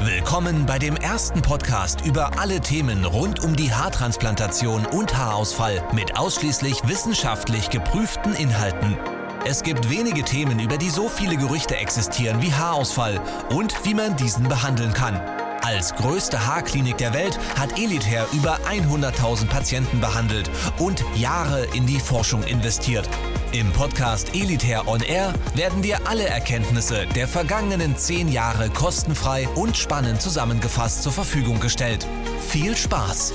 Willkommen bei dem ersten Podcast über alle Themen rund um die Haartransplantation und Haarausfall mit ausschließlich wissenschaftlich geprüften Inhalten. Es gibt wenige Themen, über die so viele Gerüchte existieren wie Haarausfall und wie man diesen behandeln kann. Als größte Haarklinik der Welt hat Elitair über 100.000 Patienten behandelt und Jahre in die Forschung investiert. Im Podcast Elitair On Air werden dir alle Erkenntnisse der vergangenen zehn Jahre kostenfrei und spannend zusammengefasst zur Verfügung gestellt. Viel Spaß!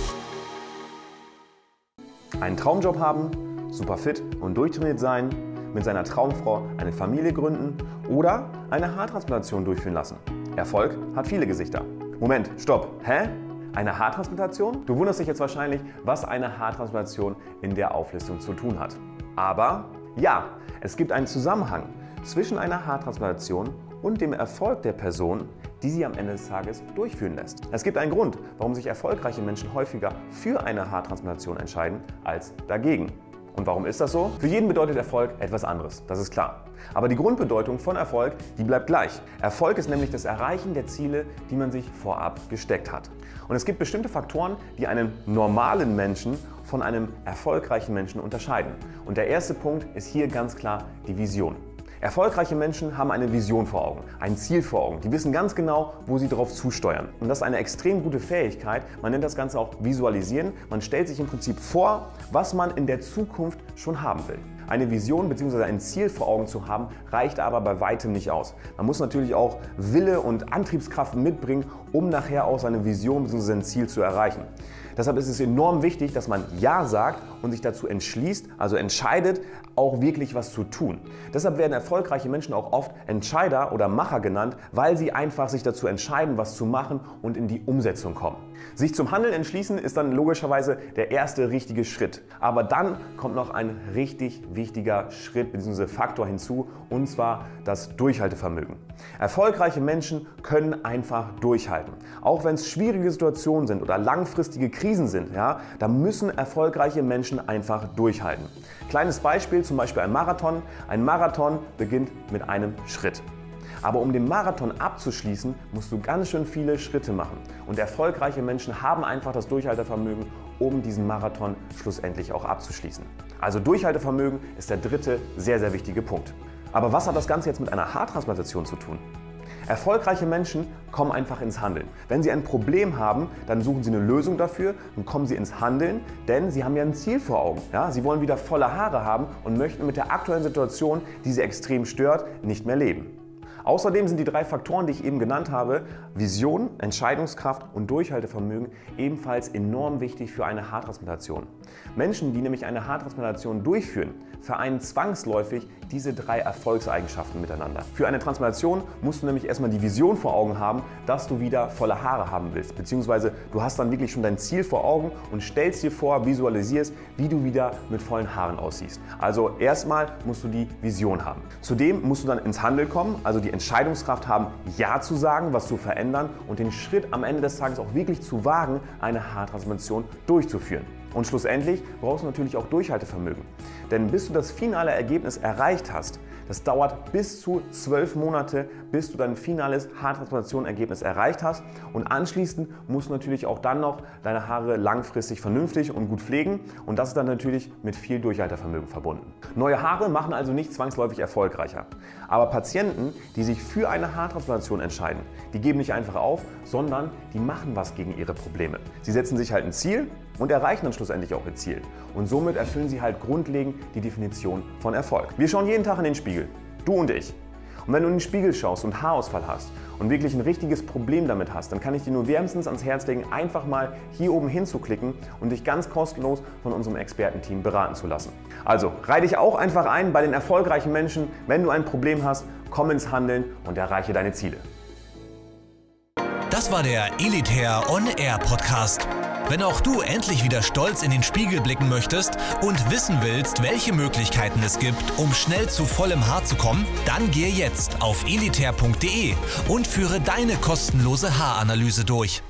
Einen Traumjob haben, super fit und durchtrainiert sein, mit seiner Traumfrau eine Familie gründen oder eine Haartransplantation durchführen lassen. Erfolg hat viele Gesichter. Moment, stopp. Hä? Eine Haartransplantation? Du wunderst dich jetzt wahrscheinlich, was eine Haartransplantation in der Auflistung zu tun hat. Aber ja, es gibt einen Zusammenhang zwischen einer Haartransplantation und dem Erfolg der Person, die sie am Ende des Tages durchführen lässt. Es gibt einen Grund, warum sich erfolgreiche Menschen häufiger für eine Haartransplantation entscheiden als dagegen. Und warum ist das so? Für jeden bedeutet Erfolg etwas anderes, das ist klar. Aber die Grundbedeutung von Erfolg, die bleibt gleich. Erfolg ist nämlich das Erreichen der Ziele, die man sich vorab gesteckt hat. Und es gibt bestimmte Faktoren, die einen normalen Menschen von einem erfolgreichen Menschen unterscheiden. Und der erste Punkt ist hier ganz klar die Vision. Erfolgreiche Menschen haben eine Vision vor Augen, ein Ziel vor Augen. Die wissen ganz genau, wo sie darauf zusteuern. Und das ist eine extrem gute Fähigkeit. Man nennt das Ganze auch Visualisieren. Man stellt sich im Prinzip vor, was man in der Zukunft schon haben will. Eine Vision bzw. ein Ziel vor Augen zu haben, reicht aber bei weitem nicht aus. Man muss natürlich auch Wille und Antriebskraft mitbringen, um nachher auch seine Vision bzw. sein Ziel zu erreichen. Deshalb ist es enorm wichtig, dass man Ja sagt und sich dazu entschließt, also entscheidet, auch wirklich was zu tun. Deshalb werden erfolgreiche Menschen auch oft Entscheider oder Macher genannt, weil sie einfach sich dazu entscheiden, was zu machen und in die Umsetzung kommen. Sich zum Handeln entschließen ist dann logischerweise der erste richtige Schritt. Aber dann kommt noch ein richtig wichtiger Schritt bzw. Faktor hinzu und zwar das Durchhaltevermögen. Erfolgreiche Menschen können einfach durchhalten. Auch wenn es schwierige Situationen sind oder langfristige Krisen sind, ja, da müssen erfolgreiche Menschen einfach durchhalten. Kleines Beispiel, zum Beispiel ein Marathon. Ein Marathon beginnt mit einem Schritt. Aber um den Marathon abzuschließen, musst du ganz schön viele Schritte machen. Und erfolgreiche Menschen haben einfach das Durchhaltevermögen, um diesen Marathon schlussendlich auch abzuschließen. Also Durchhaltevermögen ist der dritte sehr, sehr wichtige Punkt. Aber was hat das Ganze jetzt mit einer Haartransplantation zu tun? Erfolgreiche Menschen kommen einfach ins Handeln. Wenn sie ein Problem haben, dann suchen sie eine Lösung dafür und kommen sie ins Handeln, denn sie haben ja ein Ziel vor Augen. Ja? Sie wollen wieder volle Haare haben und möchten mit der aktuellen Situation, die sie extrem stört, nicht mehr leben. Außerdem sind die drei Faktoren, die ich eben genannt habe, Vision, Entscheidungskraft und Durchhaltevermögen, ebenfalls enorm wichtig für eine Haartransplantation. Menschen, die nämlich eine Haartransplantation durchführen, vereinen zwangsläufig diese drei Erfolgseigenschaften miteinander. Für eine Transplantation musst du nämlich erstmal die Vision vor Augen haben, dass du wieder volle Haare haben willst. Beziehungsweise du hast dann wirklich schon dein Ziel vor Augen und stellst dir vor, visualisierst, wie du wieder mit vollen Haaren aussiehst. Also erstmal musst du die Vision haben. Zudem musst du dann ins Handeln kommen, also die Entscheidungskraft haben, Ja zu sagen, was zu verändern und den Schritt am Ende des Tages auch wirklich zu wagen, eine Haartransplantation durchzuführen. Und schlussendlich brauchst du natürlich auch Durchhaltevermögen. Denn bis du das finale Ergebnis erreicht hast, das dauert bis zu zwölf Monate, bis du dein finales Haartransplantation-Ergebnis erreicht hast. Und anschließend musst du natürlich auch dann noch deine Haare langfristig vernünftig und gut pflegen. Und das ist dann natürlich mit viel Durchhaltevermögen verbunden. Neue Haare machen also nicht zwangsläufig erfolgreicher. Aber Patienten, die sich für eine Haartransplantation entscheiden, die geben nicht einfach auf, sondern die machen was gegen ihre Probleme. Sie setzen sich halt ein Ziel und erreichen dann schlussendlich auch ihr Ziel. Und somit erfüllen sie halt grundlegend die Definition von Erfolg. Wir schauen jeden Tag in den Spiegel, du und ich. Und wenn du in den Spiegel schaust und Haarausfall hast und wirklich ein richtiges Problem damit hast, dann kann ich dir nur wärmstens ans Herz legen, einfach mal hier oben hinzuklicken und dich ganz kostenlos von unserem Expertenteam beraten zu lassen. Also reih dich auch einfach ein bei den erfolgreichen Menschen. Wenn du ein Problem hast, komm ins Handeln und erreiche deine Ziele. Das war der Elitair On Air Podcast. Wenn auch du endlich wieder stolz in den Spiegel blicken möchtest und wissen willst, welche Möglichkeiten es gibt, um schnell zu vollem Haar zu kommen, dann gehe jetzt auf elitair.de und führe deine kostenlose Haaranalyse durch.